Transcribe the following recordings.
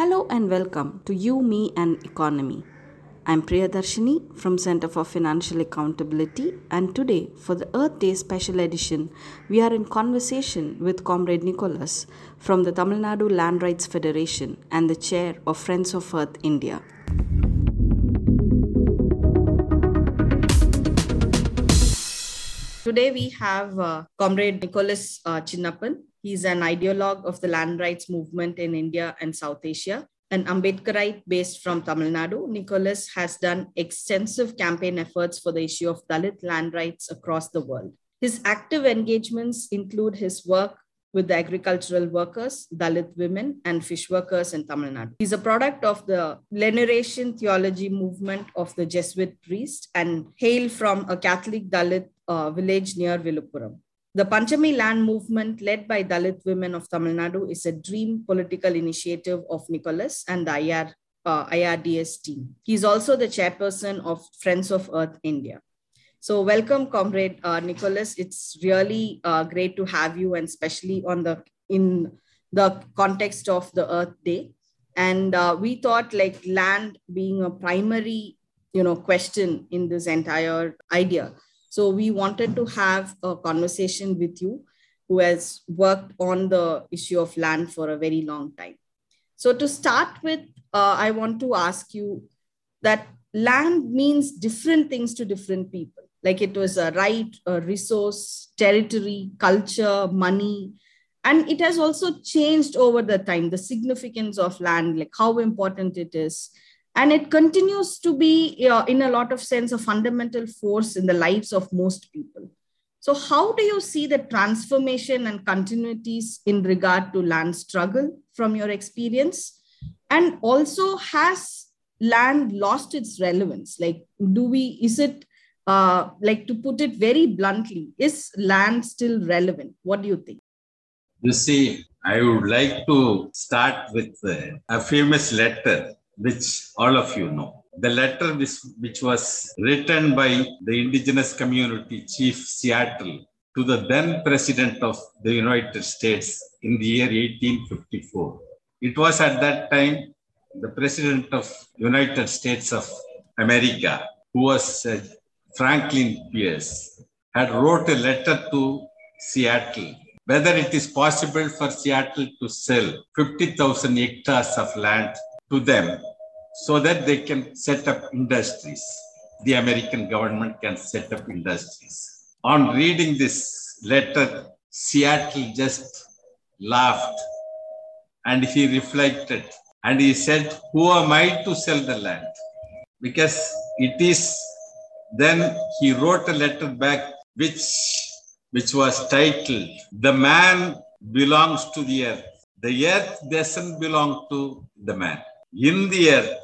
Hello and welcome to You, Me and Economy. I'm Priyadarshini from Center for Financial Accountability and today for the Earth Day special edition we are in conversation with Comrade Nicholas from the Tamil Nadu Land Rights Federation and the chair of Friends of Earth India. Today we have uh, Comrade Nicholas uh. He's an ideologue of the land rights movement in India and South Asia. An Ambedkarite based from Tamil Nadu, Nicholas has done extensive campaign efforts for the issue of Dalit land rights across the world. His active engagements include his work with the agricultural workers, Dalit women, and fish workers in Tamil Nadu. He's a product of the Liberation theology movement of the Jesuit priest and hail from a Catholic Dalit uh, village near Viluppuram. The Panchami land movement, led by Dalit women of Tamil Nadu, is a dream political initiative of Nicholas and the IR, uh, IRDS team. He's also the chairperson of Friends of Earth India. So, welcome, Comrade uh, Nicholas. It's really uh, great to have you, and especially on the in the context of the Earth Day. And uh, we thought, like land being a primary, you know, question in this entire idea. So, we wanted to have a conversation with you, who has worked on the issue of land for a very long time. So, to start with, uh, I want to ask you that land means different things to different people like it was a right, a resource, territory, culture, money. And it has also changed over the time, the significance of land, like how important it is. And it continues to be, uh, in a lot of sense, a fundamental force in the lives of most people. So, how do you see the transformation and continuities in regard to land struggle from your experience? And also, has land lost its relevance? Like, do we, is it uh, like to put it very bluntly, is land still relevant? What do you think? You see, I would like to start with uh, a famous letter which all of you know. The letter which, which was written by the indigenous community chief Seattle to the then president of the United States in the year 1854. It was at that time the president of United States of America who was uh, Franklin Pierce had wrote a letter to Seattle whether it is possible for Seattle to sell 50,000 hectares of land to them so that they can set up industries. The American government can set up industries. On reading this letter, Seattle just laughed and he reflected and he said, Who am I to sell the land? Because it is then he wrote a letter back which, which was titled, The Man Belongs to the Earth. The earth doesn't belong to the man. In the earth,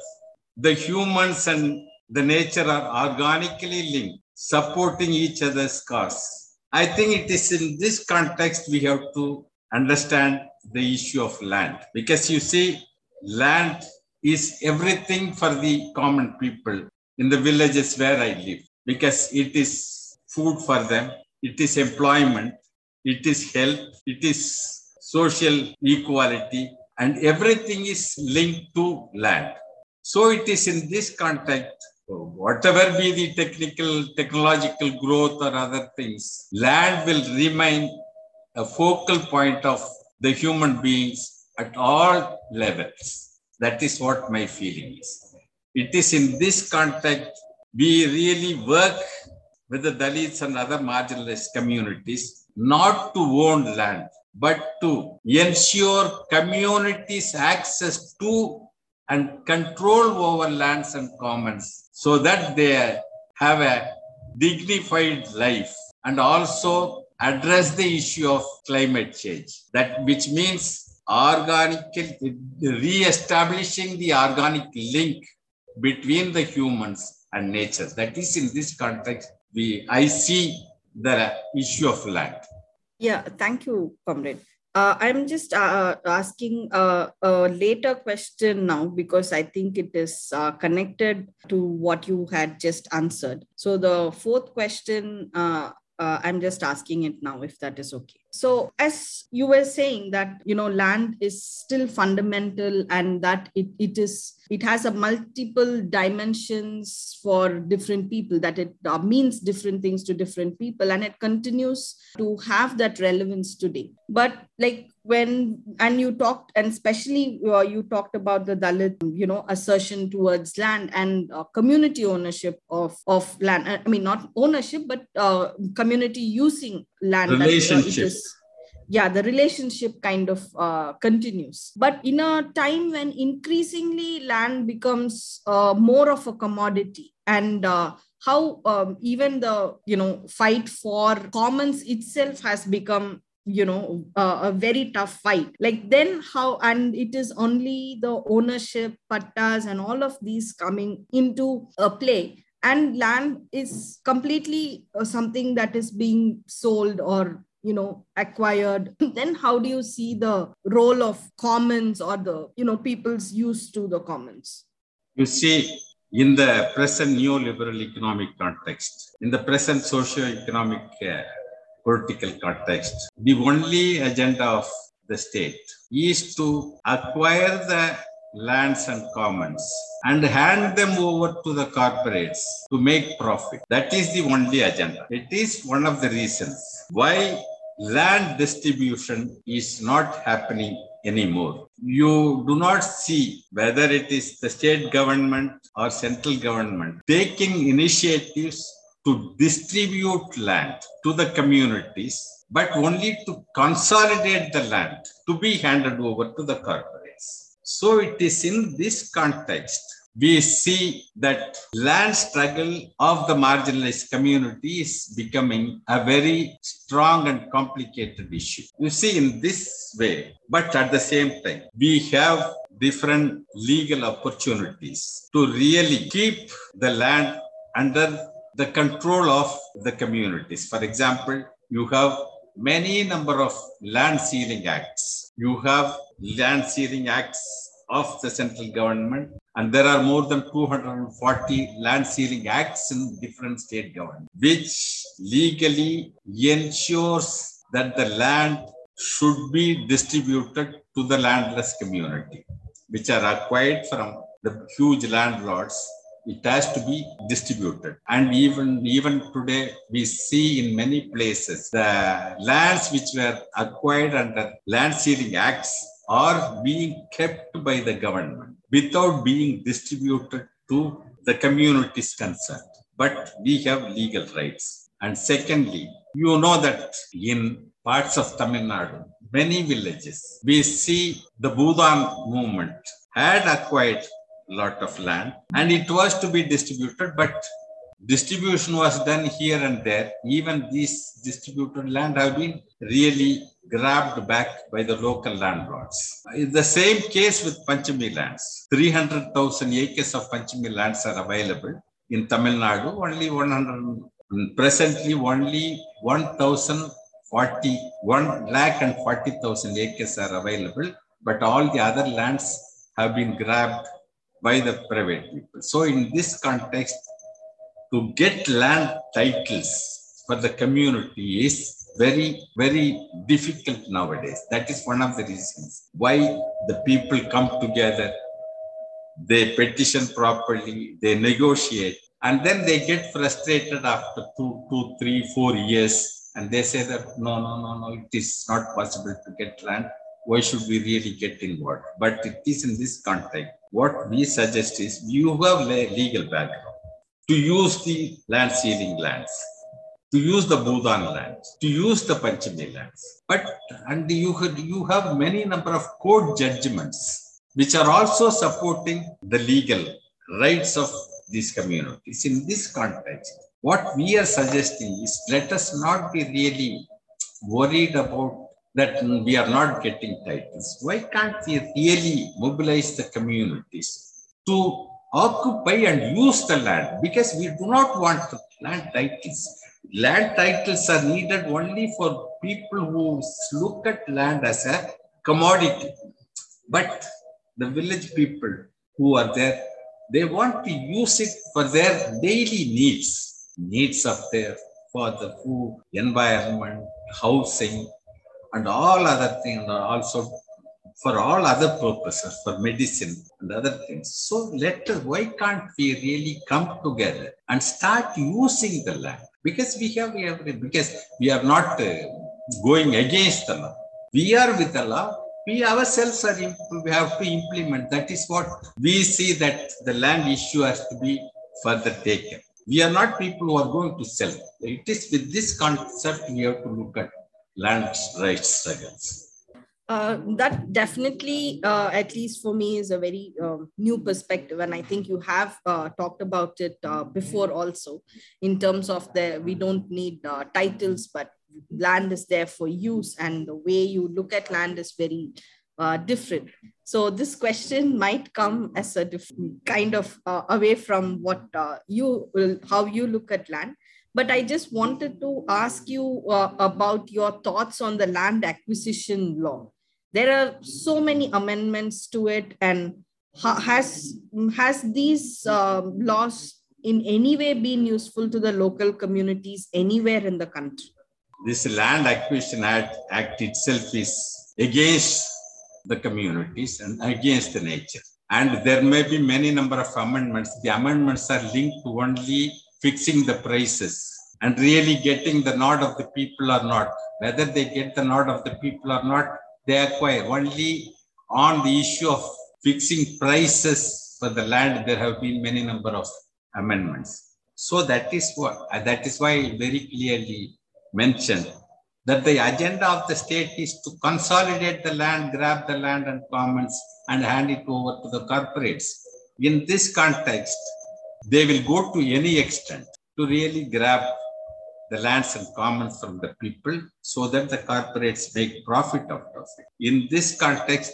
the humans and the nature are organically linked, supporting each other's cause. I think it is in this context we have to understand the issue of land because you see, land is everything for the common people in the villages where I live because it is food for them, it is employment, it is health, it is social equality, and everything is linked to land. So it is in this context, whatever be the technical, technological growth or other things, land will remain a focal point of the human beings at all levels. That is what my feeling is. It is in this context we really work with the Dalits and other marginalized communities not to own land, but to ensure communities access to and control over lands and commons so that they have a dignified life and also address the issue of climate change that which means organic re-establishing the organic link between the humans and nature. That is in this context, we I see the issue of land. Yeah, thank you, comrade. Uh, I'm just uh, asking a, a, later question now because I think it is uh, connected to what you had just answered. So the fourth question, uh, I'm just asking it now if that is okay. so as you were saying that you know land is still fundamental and that it, it is it has a multiple dimensions for different people that it uh, means different things to different people and it continues to have that relevance today but like when and you talked and especially uh, you talked about the dalit you know assertion towards land and uh, community ownership of of land i mean not ownership but uh, community using land. Relationship. yeah the relationship kind of uh, continues. But in a time when increasingly land becomes uh, more of a commodity and uh, how um, even the you know fight for commons itself has become you know uh, a very tough fight. Like then how and it is only the ownership pattas and all of these coming into a play. And land is completely uh, something that is being sold or you know acquired. Then how do you see the role of commons or the you know people's use to the commons? You see in the present neoliberal economic context in the present socio-economic uh, political context. The only agenda of the state is to acquire the lands and commons and hand them over to the corporates to make profit. That is the only agenda. It is one of the reasons why land distribution is not happening anymore. You do not see whether it is the state government or central government taking initiatives to distribute land to the communities, but only to consolidate the land to be handed over to the corporates. So it is in this context we see that land struggle of the marginalized community is becoming a very strong and complicated issue. You see, in this way, but at the same time, we have different legal opportunities to really keep the land under the control of the communities. For example, you have many number of land ceiling acts. You have land ceiling acts of the central government, and there are more than 240 land ceiling acts in different state governments, which legally ensures that the land should be distributed to the landless community, which are acquired from the huge landlords it has to be distributed. And even even today we see in many places the lands which were acquired under land ceiling acts are being kept by the government without being distributed to the communities concerned. But we have legal rights. And secondly you know that in parts of tamil nadu many villages we see the Bhudan movement had acquired lot of land. And it was to be distributed but distribution was done here and there. Even these distributed land have been really grabbed back by the local landlords. The same case with panchami lands. 300000 acres of panchami lands are available in tamil nadu. Only 100 presently only 1040 1 lakh and 40000 acres are available but all the other lands have been grabbed by the private people. So in this context, to get land titles for the community is very, very difficult nowadays. That is one of the reasons why the people come together, they petition properly, they negotiate, and then they get frustrated after two, two, three, four years, and they say that no, no, no, no, it is not possible to get land. Why should we really get involved? But it is in this context what we suggest is you have a legal background to use the land ceiling lands, to use the Bhudan lands, to use the Panchami lands. But and you you have many number of court judgments which are also supporting the legal rights of these communities. In this context, what we are suggesting is let us not be really worried about that we are not getting titles. Why can't we really mobilize the communities to occupy and use the land? Because we do not want land titles. Land titles are needed only for people who look at land as a commodity. But the village people who are there, they want to use it for their daily needs, needs of their for the food, environment, housing, and all other things, also for all other purposes, for medicine and other things. So let us, why can't we really come together and start using the land? Because we have, we have because we are not uh, going against the law. We are with the law. We ourselves are, we have to implement. That is what we see that the land issue has to be further taken. We are not people who are going to sell. It is with this concept we have to look at land rights struggles. Uh, that definitely, uh, at least for me, is a very uh, new perspective, and I think you have uh, talked about it uh, before also, in terms of the we don't need uh, titles, but land is there for use, and the way you look at land is very different. So this question might come as a different kind of away from what you will, how you look at land, but I just wanted to ask you uh, about your thoughts on the land acquisition law. There are so many amendments to it and has has these uh, laws in any way been useful to the local communities anywhere in the country? This land acquisition act, act itself is against the communities and against the nature. And there may be many number of amendments. The amendments are linked only fixing the prices and really getting the nod of the people or not whether they get the nod of the people or not they acquire. Only on the issue of fixing prices for the land, there have been many number of amendments. So that is what that is why very clearly mentioned that the agenda of the state is to consolidate the land, grab the land and commons and hand it over to the corporates. In this context, they will go to any extent to really grab the lands and commons from the people so that the corporates make profit out of it. In this context,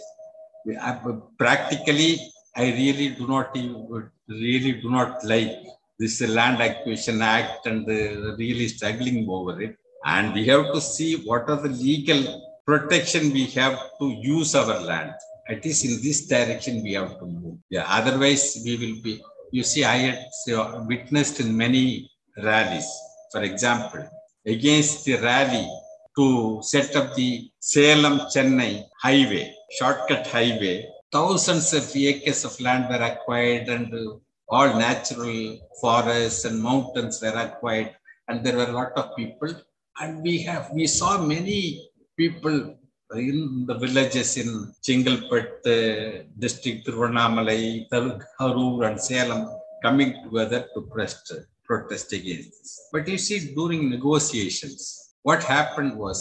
uh, practically, I really do not even, uh, really do not like this Land Acquisition Act and really struggling over it. And we have to see what are the legal protection we have to use our land. At least in this direction we have to move. Yeah, otherwise we will be. You see, I had witnessed in many rallies. For example, against the rally to set up the Salem Chennai highway, shortcut highway, thousands of acres of land were acquired and all natural forests and mountains were acquired and there were a lot of people. And we have we saw many people in the villages in Chengalpet uh, district, Tiruvannamalai, Harur and Salem coming together to protest protest against this. But you see, during negotiations, what happened was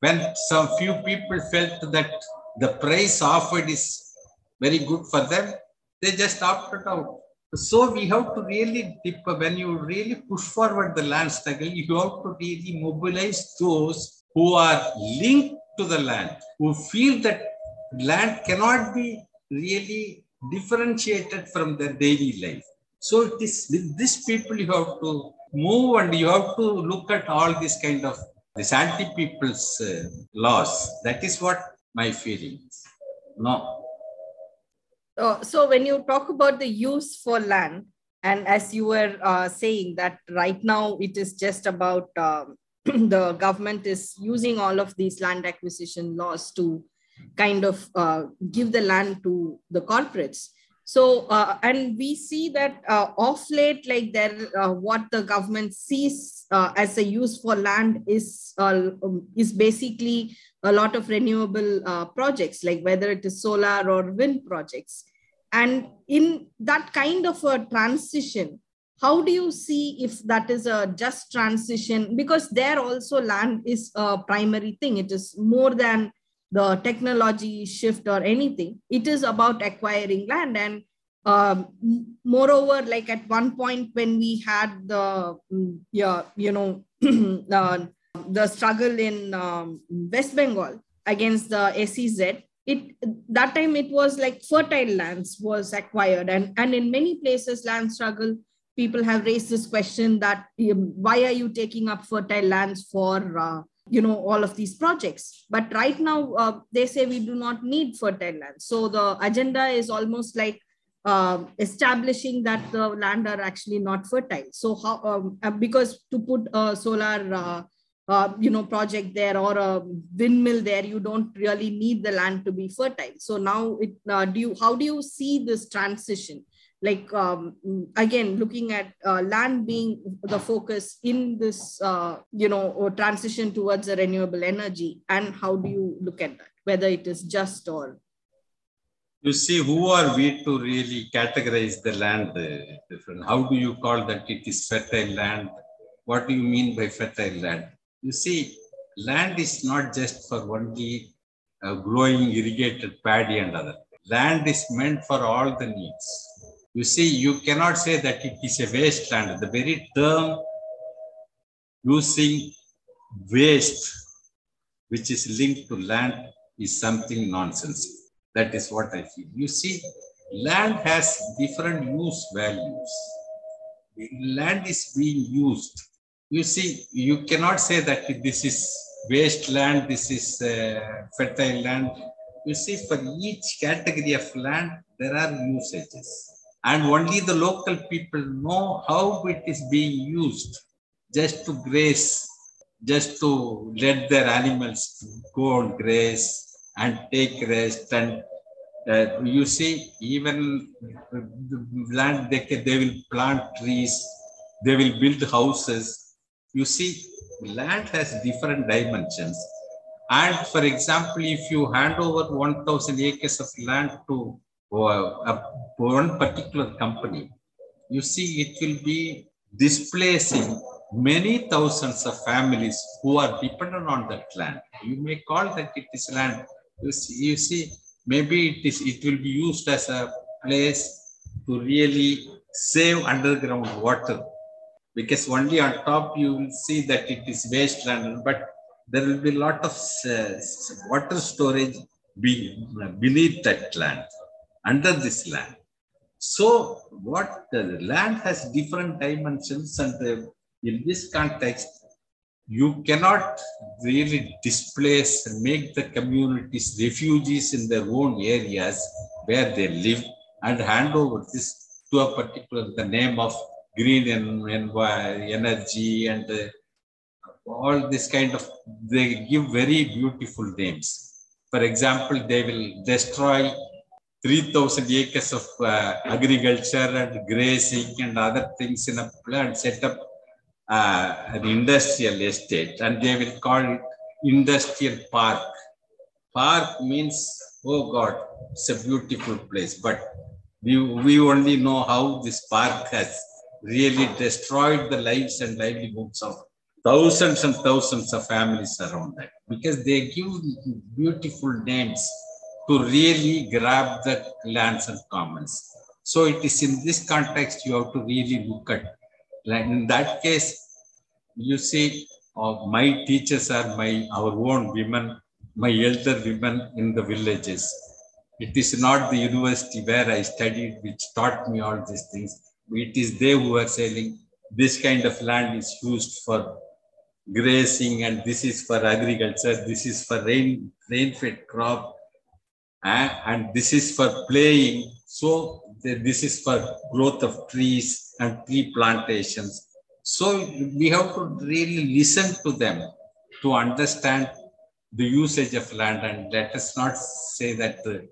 when some few people felt that the price offered is very good for them, they just opted out. So we have to really dip, when you really push forward the land struggle, you have to really mobilize those who are linked to the land, who feel that land cannot be really differentiated from their daily life. So it is with these people you have to move and you have to look at all this kind of this anti-people's uh, laws. That is what my feeling is. No. So when you talk about the use for land, and as you were uh, saying that right now it is just about um, the government is using all of these land acquisition laws to kind of uh, give the land to the corporates so, uh, and we see that uh, off late, like there, uh, what the government sees uh, as a use for land is uh, um, is basically a lot of renewable projects, like whether it is solar or wind projects. And in that kind of a transition, how do you see if that is a just transition? Because there also land is a primary thing. It is more than the technology shift or anything. It is about acquiring land. And um, moreover, like at one point when we had the, mm, yeah, you know, uh, the struggle in um, West Bengal against the SEZ, it that time it was like fertile lands was acquired, and and in many places land struggle people have raised this question that um, why are you taking up fertile lands for uh, you know all of these projects? But right now uh, they say we do not need fertile land so the agenda is almost like uh, establishing that the land are actually not fertile. So how um, uh, because to put a solar uh, uh, you know project there or a windmill there you don't really need the land to be fertile. So now it uh, do you how do you see this transition like um, again looking at uh, land being the focus in this uh, you know transition towards a renewable energy and how do you look at that whether it is just or? You see who are we to really categorize the land uh, different? How do you call that it is fertile land? What do you mean by fertile land? You see land is not just for only uh, growing irrigated paddy and other. Land is meant for all the needs you see, you cannot say that it is a wasteland. The very term using waste, which is linked to land, is something nonsense. That is what I feel. You see, land has different use values. Land is being used. You see, you cannot say that this is wasteland, this is uh, fertile land. You see, for each category of land, there are usages and only the local people know how it is being used just to graze, just to let their animals go and graze and take rest. And uh, you see, even the land, they, can, they will plant trees, they will build houses. You see, land has different dimensions. And for example, if you hand over 1,000 acres of land to a, one particular company, you see it will be displacing many thousands of families who are dependent on that land. You may call that it is land. You see, you see, maybe it is it will be used as a place to really save underground water because only on top you will see that it is wasteland, but there will be a lot of uh, water storage beneath that land under this land. So what the land has different dimensions and the, in this context, you cannot really displace and make the communities refugees in their own areas where they live and hand over this to a particular, the name of green energy and uh, all this kind of, they give very beautiful names. For example, they will destroy 3,000 acres of uh, agriculture and grazing and other things in a plan, set up uh, an industrial estate. And they will call it industrial park. Park means, oh God, it's a beautiful place, but we, we only know how this park has really destroyed the lives and livelihoods of thousands and thousands of families around that because they give beautiful names to really grab the lands and commons. So it is in this context you have to really look at. Like in that case, you see, uh, my teachers are my our own women, my elder women in the villages. It is not the university where I studied which taught me all these things. It is they who are saying this kind of land is used for grazing and this is for agriculture, this is for rain, rain-fed crop, and this is for playing. So this is for growth of trees and tree plantations. So we have to really listen to them to understand the usage of land and let us not say that the,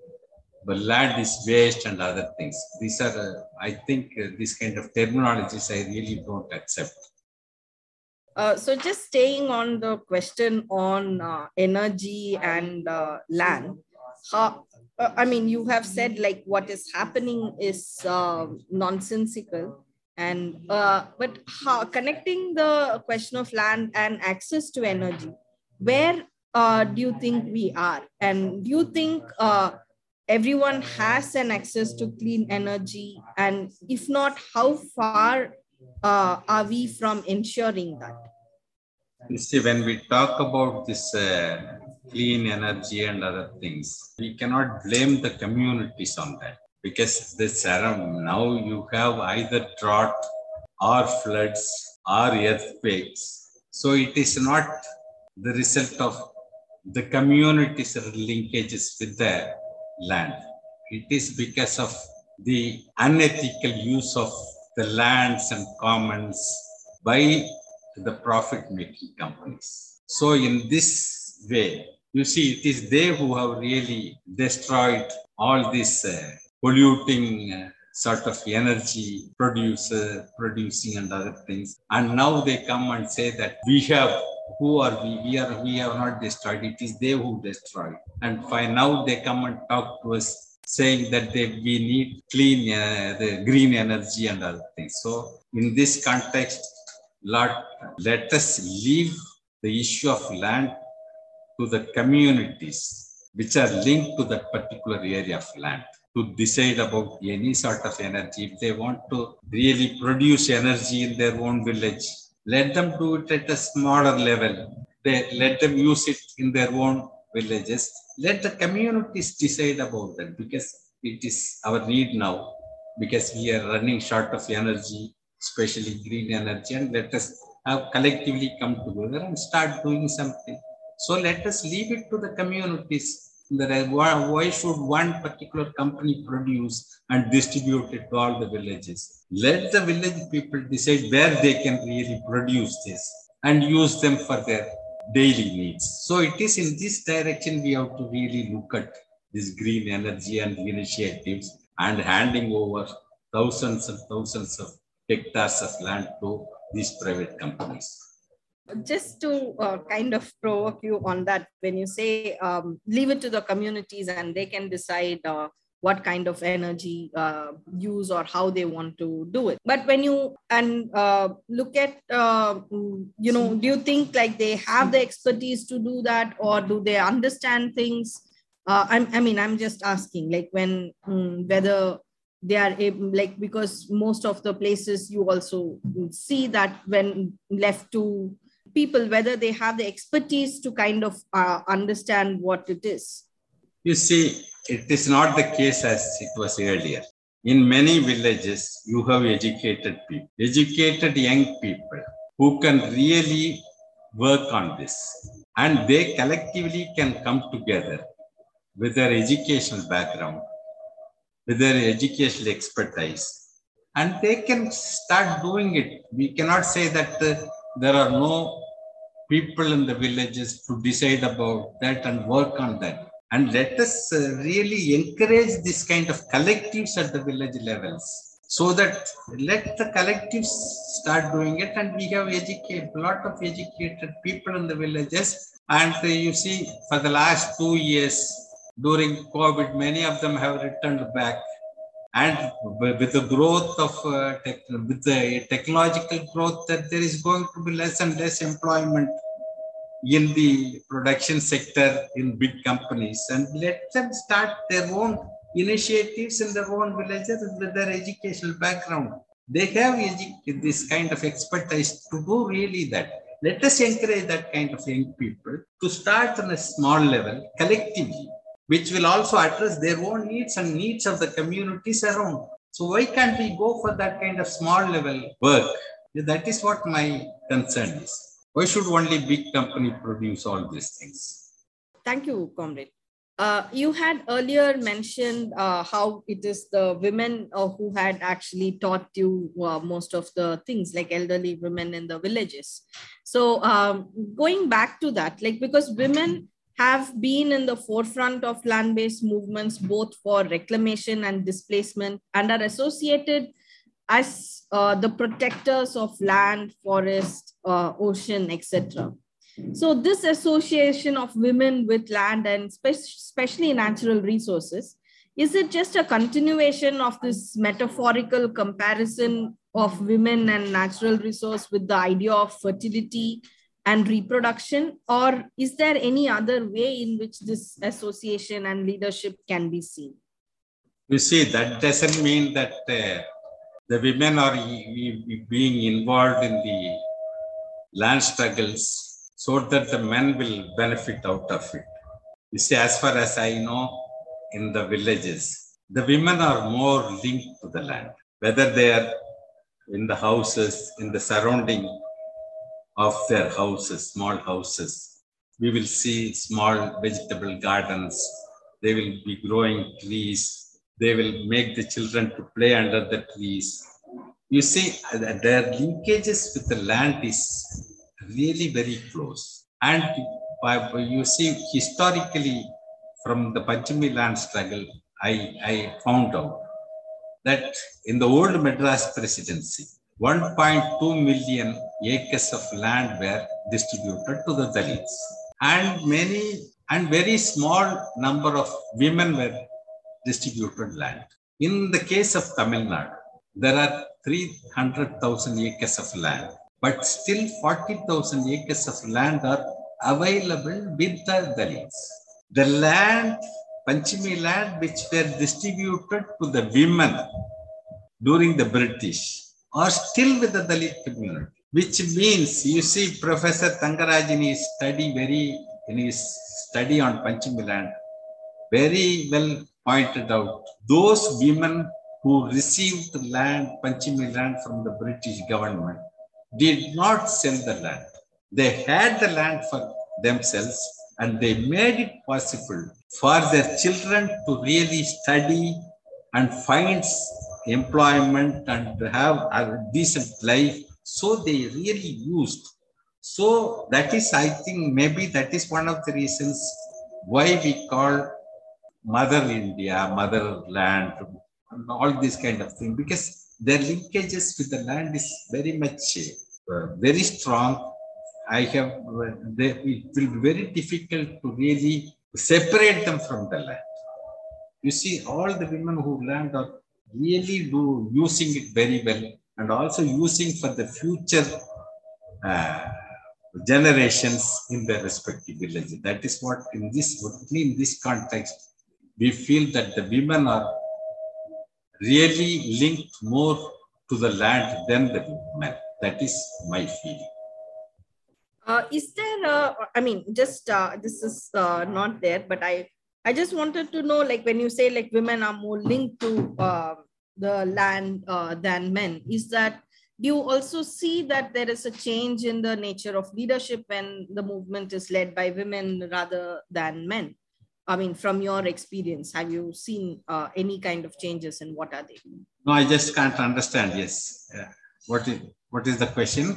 the land is waste and other things. These are, uh, I think, uh, this kind of terminologies I really don't accept. Uh, so just staying on the question on uh, energy and uh, land, how, uh, I mean, you have said like what is happening is uh, nonsensical. And uh, but how, connecting the question of land and access to energy, where uh, do you think we are? And do you think uh, everyone has an access to clean energy? And if not, how far uh, are we from ensuring that? You see, when we talk about this uh, clean energy and other things. We cannot blame the communities on that because this around now you have either drought or floods or earthquakes. So it is not the result of the community's linkages with the land. It is because of the unethical use of the lands and commons by the profit making companies. So, in this way, you see, it is they who have really destroyed all this uh, polluting uh, sort of energy producer, producing and other things. And now they come and say that we have who are we? We are we have not destroyed. It is they who destroyed. And by now they come and talk to us saying that they, we need clean uh, the green energy and other things. So in this context, Lord, let us leave the issue of land to the communities which are linked to that particular area of land to decide about any sort of energy. If they want to really produce energy in their own village, let them do it at a smaller level. They let them use it in their own villages. Let the communities decide about that because it is our need now because we are running short of energy, especially green energy, and let us have collectively come together and start doing something. So let us leave it to the communities why should one particular company produce and distribute it to all the villages? Let the village people decide where they can really produce this and use them for their daily needs. So it is in this direction we have to really look at this green energy and initiatives and handing over thousands and thousands of hectares of land to these private companies just to uh, kind of provoke you on that when you say um, leave it to the communities and they can decide uh, what kind of energy uh, use or how they want to do it. But when you and uh, look at uh, you know do you think like they have the expertise to do that or do they understand things? Uh, I'm, i mean i'm just asking like when um, whether they are able, like because most of the places you also see that when left to people whether they have the expertise to kind of uh, understand what it is. You see it is not the case as it was earlier. In many villages you have educated people educated young people who can really work on this. And they collectively can come together with their educational background with their educational expertise and they can start doing it. We cannot say that uh, there are no people in the villages to decide about that and work on that. And let us uh, really encourage this kind of collectives at the village levels so that let the collectives start doing it. And we have educated a lot of educated people in the villages. And uh, you see for the last two years during covid many of them have returned back and with the growth of uh, tech, with the technological growth that there is going to be less and less employment in the production sector in big companies. And let them start their own initiatives in their own villages with their educational background. They have this kind of expertise to do really that. Let us encourage that kind of young people to start on a small level collectively which will also address their own needs and needs of the communities around. So why can't we go for that kind of small level work? That is what my concern is. Why should only big company produce all these things? Thank you, comrade. Uh, you had earlier mentioned uh, how it is the women uh, who had actually taught you uh, most of the things, like elderly women in the villages. So, um, going back to that, like because women have been in the forefront of land based movements, both for reclamation and displacement, and are associated as uh, the protectors of land, forest, uh, ocean, etc. So, this association of women with land and spe- especially natural resources is it just a continuation of this metaphorical comparison of women and natural resource with the idea of fertility and reproduction? Or is there any other way in which this association and leadership can be seen? You see that doesn't mean that uh, the women are being involved in the land struggles so that the men will benefit out of it. You see as far as i know in the villages the women are more linked to the land whether they are in the houses in the surrounding of their houses, small houses. We will see small vegetable gardens. They will be growing trees. They will make the children to play under the trees. You see, uh, their linkages with the land is really very close. And you see, historically, from the Panchami land struggle, I, I found out that in the old Madras presidency, 1.2 million acres of land were distributed to the Dalits. And many and very small number of women were distributed land. In the case of Tamil Nadu, there are 300,000 acres of land, but still 40,000 acres of land are available with the Dalits. The land, Panchami land, which were distributed to the women during the British, are still with the Dalit community, which means, you see, Professor Tangaraj study very, in his study on Panchami land, very well pointed out, those women who received land, Panchami land from the British government, did not sell the land. They had the land for themselves and they made it possible for their children to really study and find employment and have a decent life. So they really used. So that is, I think, maybe that is one of the reasons why we call Mother India, motherland, and all this kind of thing, because their linkages with the land is very much uh, very strong I have, they, it will be very difficult to really separate them from the land. You see, all the women who land are really do, using it very well and also using for the future uh, generations in their respective villages. That is what in this, in this context, we feel that the women are really linked more to the land than the men. That is my feeling. Uh, is there, uh, I mean, just uh, this is uh, not there, but I, I just wanted to know, like when you say like women are more linked to uh, the land uh, than men, is that, do you also see that there is a change in the nature of leadership when the movement is led by women rather than men? I mean, from your experience, have you seen any kind of changes and what are they? No, I just can't understand. Yes. What is, what is the question?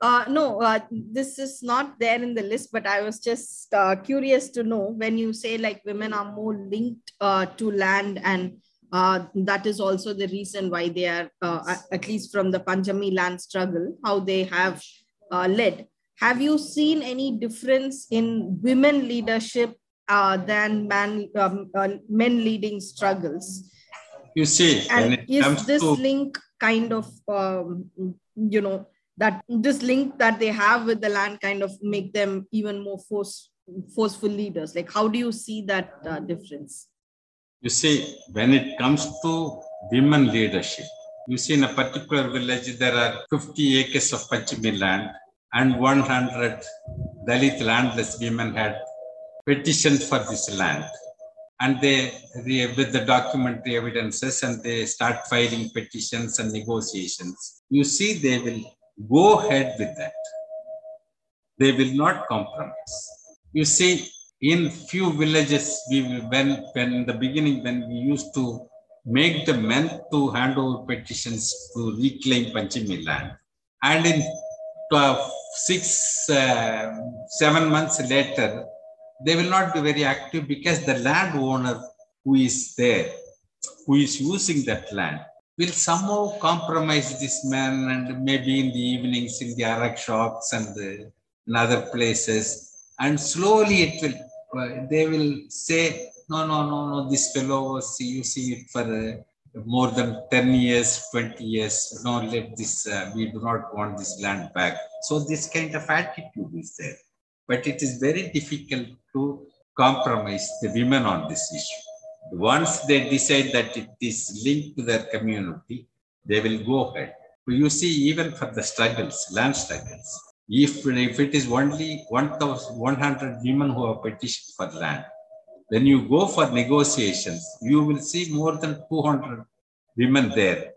Uh, no, uh, this is not there in the list, but I was just uh, curious to know when you say like women are more linked uh, to land, and uh, that is also the reason why they are, uh, at least from the Panchami land struggle, how they have led. Have you seen any difference in women leadership than man, um, men leading struggles? You see, and is this to... link kind of, um, you know, that this link that they have with the land kind of make them even more force, forceful leaders like how do you see that uh, difference you see when it comes to women leadership you see in a particular village there are 50 acres of Panchami land and 100 Dalit landless women had petitioned for this land and they, they with the documentary evidences and they start filing petitions and negotiations you see they will Go ahead with that. They will not compromise. You see, in few villages, we when when in the beginning when we used to make the men to hand over petitions to reclaim Panchami land, and in 12, six uh, seven months later, they will not be very active because the landowner who is there, who is using that land, will somehow compromise this man and maybe in the evenings in the arak shops and the, in other places. And slowly it will, they will say, no, no, no, no, this fellow was using it for uh, more than 10 years, 20 years. No, let this, uh, we do not want this land back. So this kind of attitude is there. But it is very difficult to compromise the women on this issue. Once they decide that it is linked to their community, they will go ahead. You see, even for the struggles, land struggles, if, if it is only 1,100 women who have petitioned for land, when you go for negotiations, you will see more than 200 women there.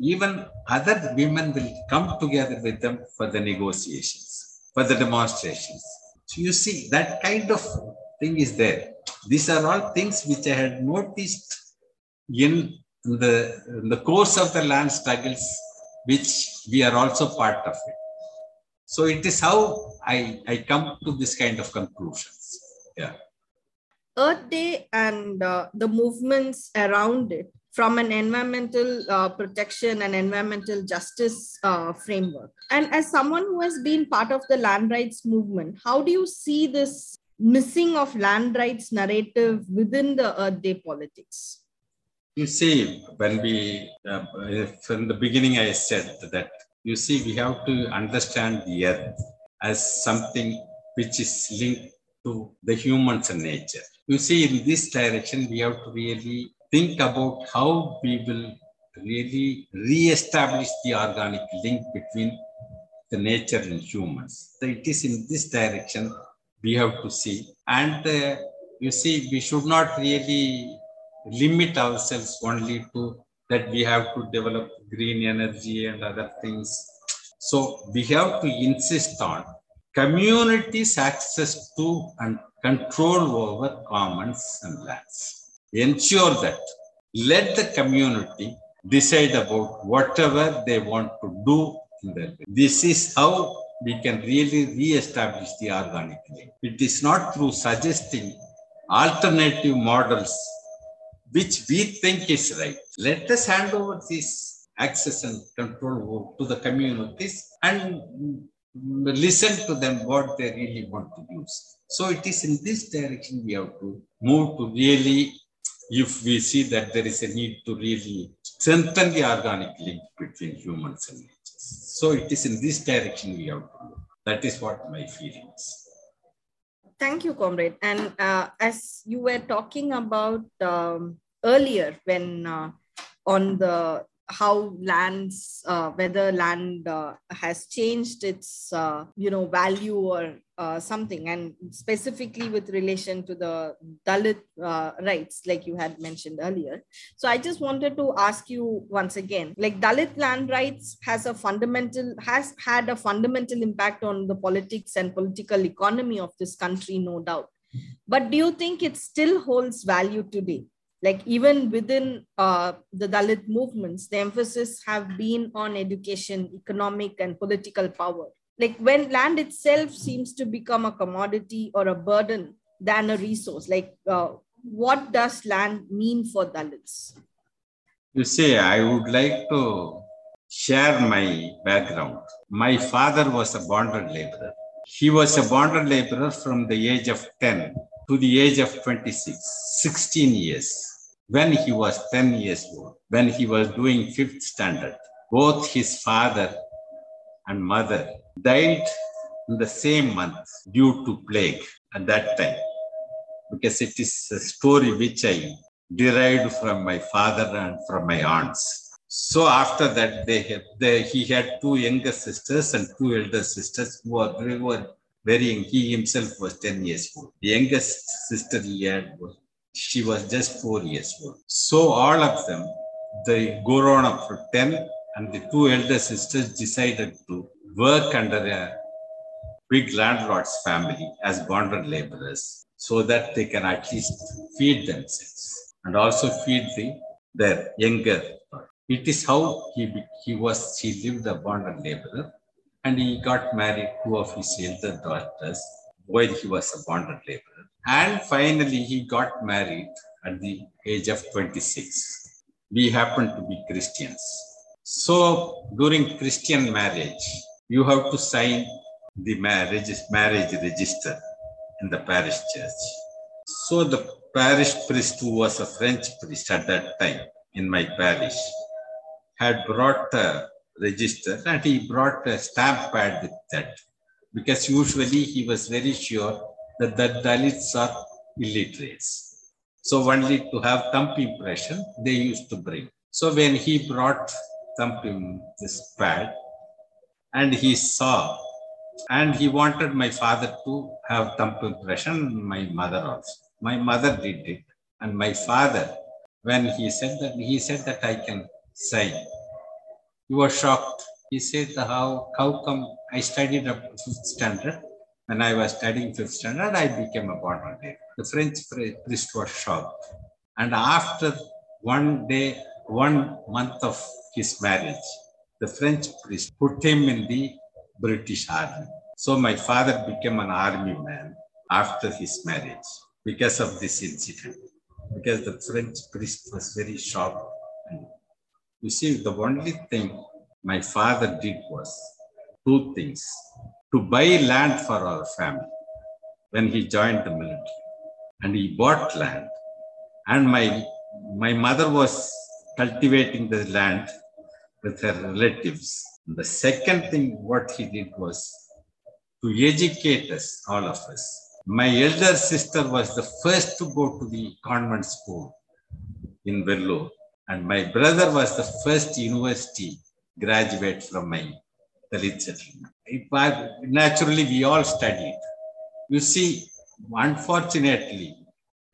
Even other women will come together with them for the negotiations, for the demonstrations. So you see, that kind of thing is there. These are all things which I had noticed in the, in the course of the land struggles which we are also part of it. So it is how I, I come to this kind of conclusions. Yeah. Earth Day and uh, the movements around it from an environmental uh, protection and environmental justice uh, framework. And as someone who has been part of the land rights movement, how do you see this missing of land rights narrative within the Earth Day politics? You see, when we, uh, from the beginning, I said that, you see, we have to understand the earth as something which is linked to the humans and nature. You see, in this direction, we have to really think about how we will really re-establish the organic link between the nature and humans. So it is in this direction we have to see. And uh, you see, we should not really limit ourselves only to that we have to develop green energy and other things. So we have to insist on communities' access to and control over commons and lands ensure that let the community decide about whatever they want to do in their life. This is how we can really re-establish the organic link. It is not through suggesting alternative models which we think is right. Let us hand over this access and control to the communities and listen to them what they really want to use. So it is in this direction we have to move to really if we see that there is a need to really strengthen the organic link between humans and nature. So it is in this direction we have to go. That is what my feeling is. Thank you, comrade. And uh, as you were talking about um, earlier, when uh, on the how lands uh, whether land uh, has changed its uh, you know value or uh, something. And specifically with relation to the dalit uh, rights like you had mentioned earlier. So i just wanted to ask you once again like dalit land rights has a fundamental has had a fundamental impact on the politics and political economy of this country no doubt. But do you think it still holds value today like even within uh, the dalit movements the emphasis have been on education economic and political power. Like when land itself seems to become a commodity or a burden than a resource like uh, what does land mean for dalits? You see i would like to share my background. My father was a bonded laborer. He was a bonded laborer from the age of 10 to the age of 26 16 years when he was 10 years old, when he was doing fifth standard, both his father and mother died in the same month due to plague at that time. Because it is a story which I derived from my father and from my aunts. So after that, they had, they, he had two younger sisters and two elder sisters who were, were very young. He himself was 10 years old. The youngest sister he had was she was just four years old. So all of them, they grown up for 10 and the two elder sisters decided to work under a big landlord's family as bonded laborers so that they can at least feed themselves and also feed the, their younger. It is how he, he was, he lived a bonded laborer and he got married two of his elder daughters while he was a bonded laborer. And finally, he got married at the age of 26. We happen to be Christians. So during Christian marriage, you have to sign the marriage, marriage register in the parish church. So the parish priest, who was a French priest at that time in my parish, had brought a register and he brought a stamp pad with that because usually he was very sure that the Dalits are illiterates. So only to have thumb impression, they used to bring. So when he brought thumb this pad, and he saw, and he wanted my father to have thumb impression, my mother also. My mother did it, and my father, when he said that, he said that I can sign. He was shocked. He said, how, how come I studied up to fifth standard when I was studying fifth standard, I became a bonded The French priest was shocked. And after one day, one month of his marriage, the French priest put him in the British army. So my father became an army man after his marriage because of this incident. Because the French priest was very shocked. And you see, the only thing my father did was two things to buy land for our family when he joined the military. And he bought land. And my, my mother was cultivating the land with her relatives. And The second thing what he did was to educate us, all of us. My elder sister was the first to go to the convent school in Vellore. And my brother was the first university graduate from my Dalit settlement. Naturally, we all studied. You see, unfortunately,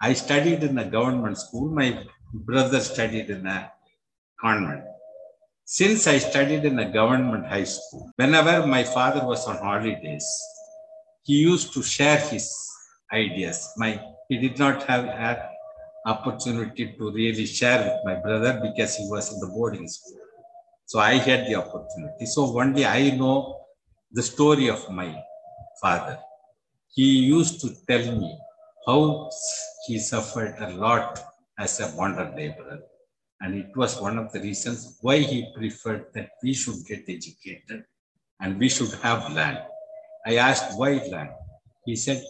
I studied in a government school. My brother studied in a convent. Since I studied in a government high school, whenever my father was on holidays, he used to share his ideas. My he did not have an opportunity to really share with my brother because he was in the boarding school. So I had the opportunity. So one day I know the story of my father. He used to tell me how he suffered a lot as a bonded laborer. And it was one of the reasons why he preferred that we should get educated and we should have land. I asked why land. He said,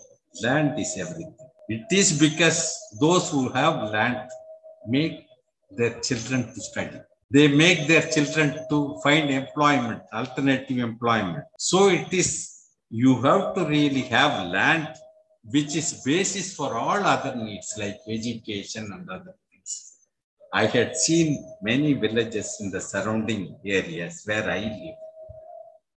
land is everything. It is because those who have land make their children to study they make their children to find employment, alternative employment. So it is, you have to really have land which is basis for all other needs like education and other things. I had seen many villages in the surrounding areas where I live.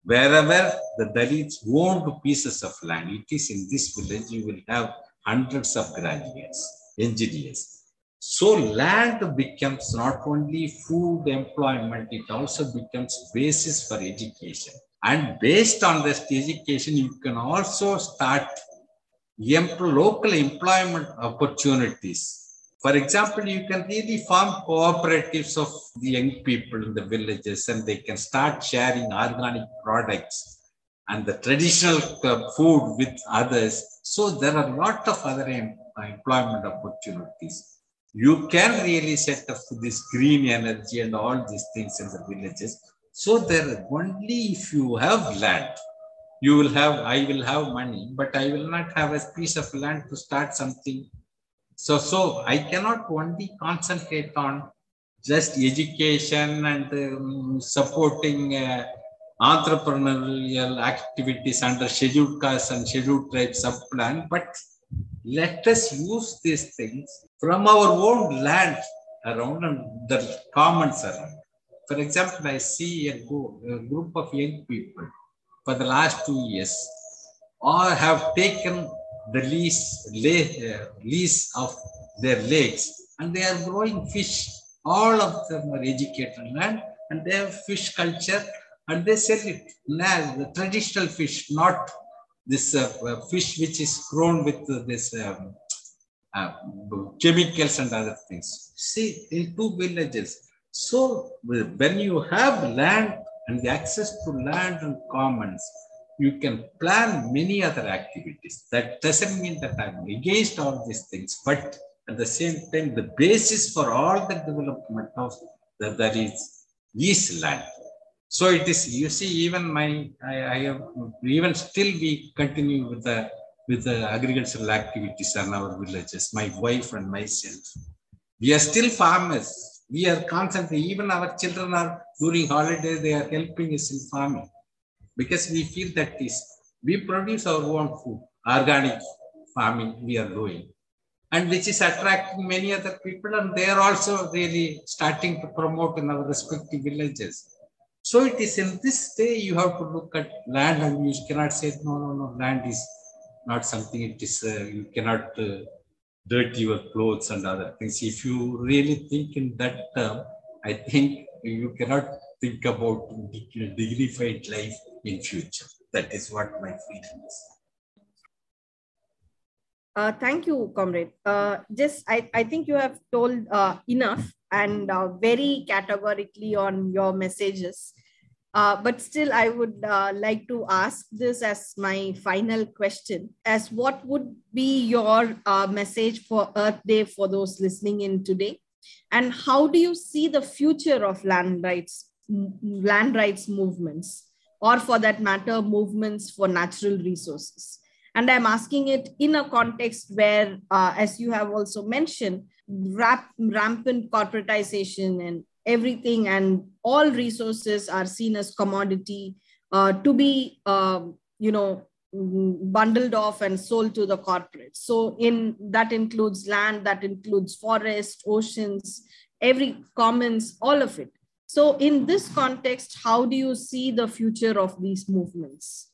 Wherever the Dalits owned pieces of land, it is in this village you will have hundreds of graduates, engineers, so land becomes not only food employment, it also becomes basis for education. And based on this education, you can also start local employment opportunities. For example, you can really form cooperatives of the young people in the villages and they can start sharing organic products and the traditional uh, food with others. So there are a lot of other employment opportunities you can really set up this green energy and all these things in the villages. So there only if you have land, you will have, I will have money, but I will not have a piece of land to start something. So, so I cannot only concentrate on just education and um, supporting uh, entrepreneurial activities under scheduled castes and scheduled tribes subplan, but let us use these things from our own land around and the commons around. For example, I see a, group of young people for the last two years all have taken the lease, uh, lease of their lakes and they are growing fish. All of them are educated land and they have fish culture and they sell it. Now, the traditional fish, not this uh, uh, fish which is grown with this um, uh, chemicals and other things. See, in two villages. So when you have land and the access to land and commons, you can plan many other activities. That doesn't mean that I'm against all these things, but at the same time, the basis for all the development of that, that is, is land. So it is, you see, even my, I, I have, even still we continue with the, with the agricultural activities in our villages, my wife and myself. We are still farmers. We are constantly, even our children are during holidays, they are helping us in farming because we feel that is, we produce our own food, organic farming we are doing and which is attracting many other people and they are also really starting to promote in our respective villages. So it is in this way you have to look at land and you cannot say, no, no, no, land is not something, it is, uh, you cannot uh, dirty your clothes and other things. If you really think in that term, I think you cannot think about dignified life in future. That is what my feeling is. Uh, thank you, comrade. Uh, just, I, I think you have told uh, enough and uh, very categorically on your messages. Uh, but still, I would uh, like to ask this as my final question as what would be your uh, message for Earth Day for those listening in today? And how do you see the future of land rights, land rights movements, or for that matter, movements for natural resources? And I'm asking it in a context where, uh, as you have also mentioned, rap- rampant corporatization and everything and all resources are seen as commodity uh, to be uh, you know bundled off and sold to the corporates so in that includes land that includes forest oceans every commons all of it. So in this context how do you see the future of these movements?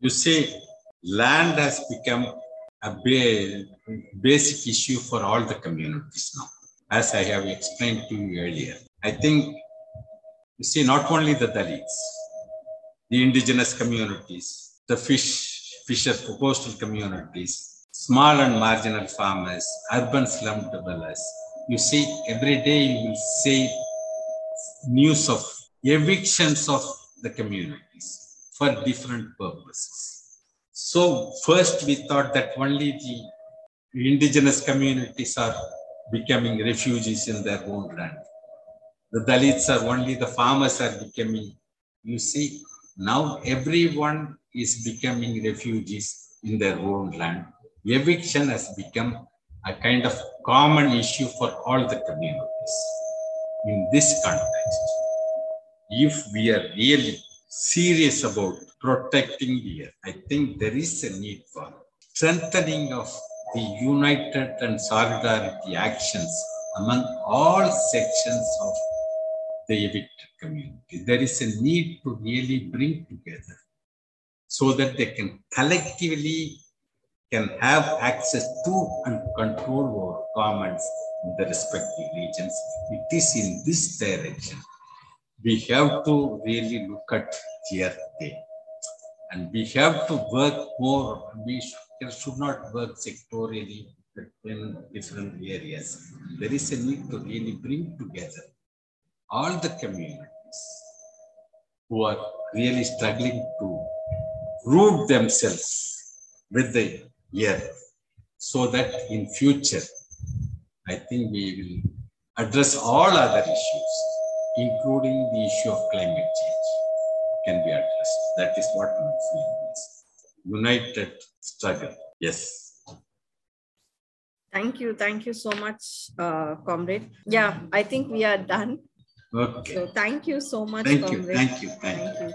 You see land has become a ba- basic issue for all the communities now as I have explained to you earlier. I think, you see, not only the Dalits, the indigenous communities, the fish, fishers, coastal communities, small and marginal farmers, urban slum dwellers. You see, every day you will see news of evictions of the communities for different purposes. So first we thought that only the indigenous communities are becoming refugees in their own land. The Dalits are only the farmers are becoming, you see, now everyone is becoming refugees in their own land. Eviction has become a kind of common issue for all the communities. In this context, if we are really serious about protecting the earth, I think there is a need for strengthening of the united and solidarity actions among all sections of the evicted community. There is a need to really bring together so that they can collectively can have access to and control over governments in the respective regions. It is in this direction we have to really look at day. And we have to work more. We should not work sectorially in different areas. There is a need to really bring together all the communities who are really struggling to root themselves with the earth so that in future, I think we will address all other issues, including the issue of climate change can be addressed. That is what my feeling is. United struggle. Yes. Thank you. Thank you so much, uh, comrade. Yeah, I think we are done. Okay. So thank you so much, Thank you. comrade. Thank you. Thank you. Thank you.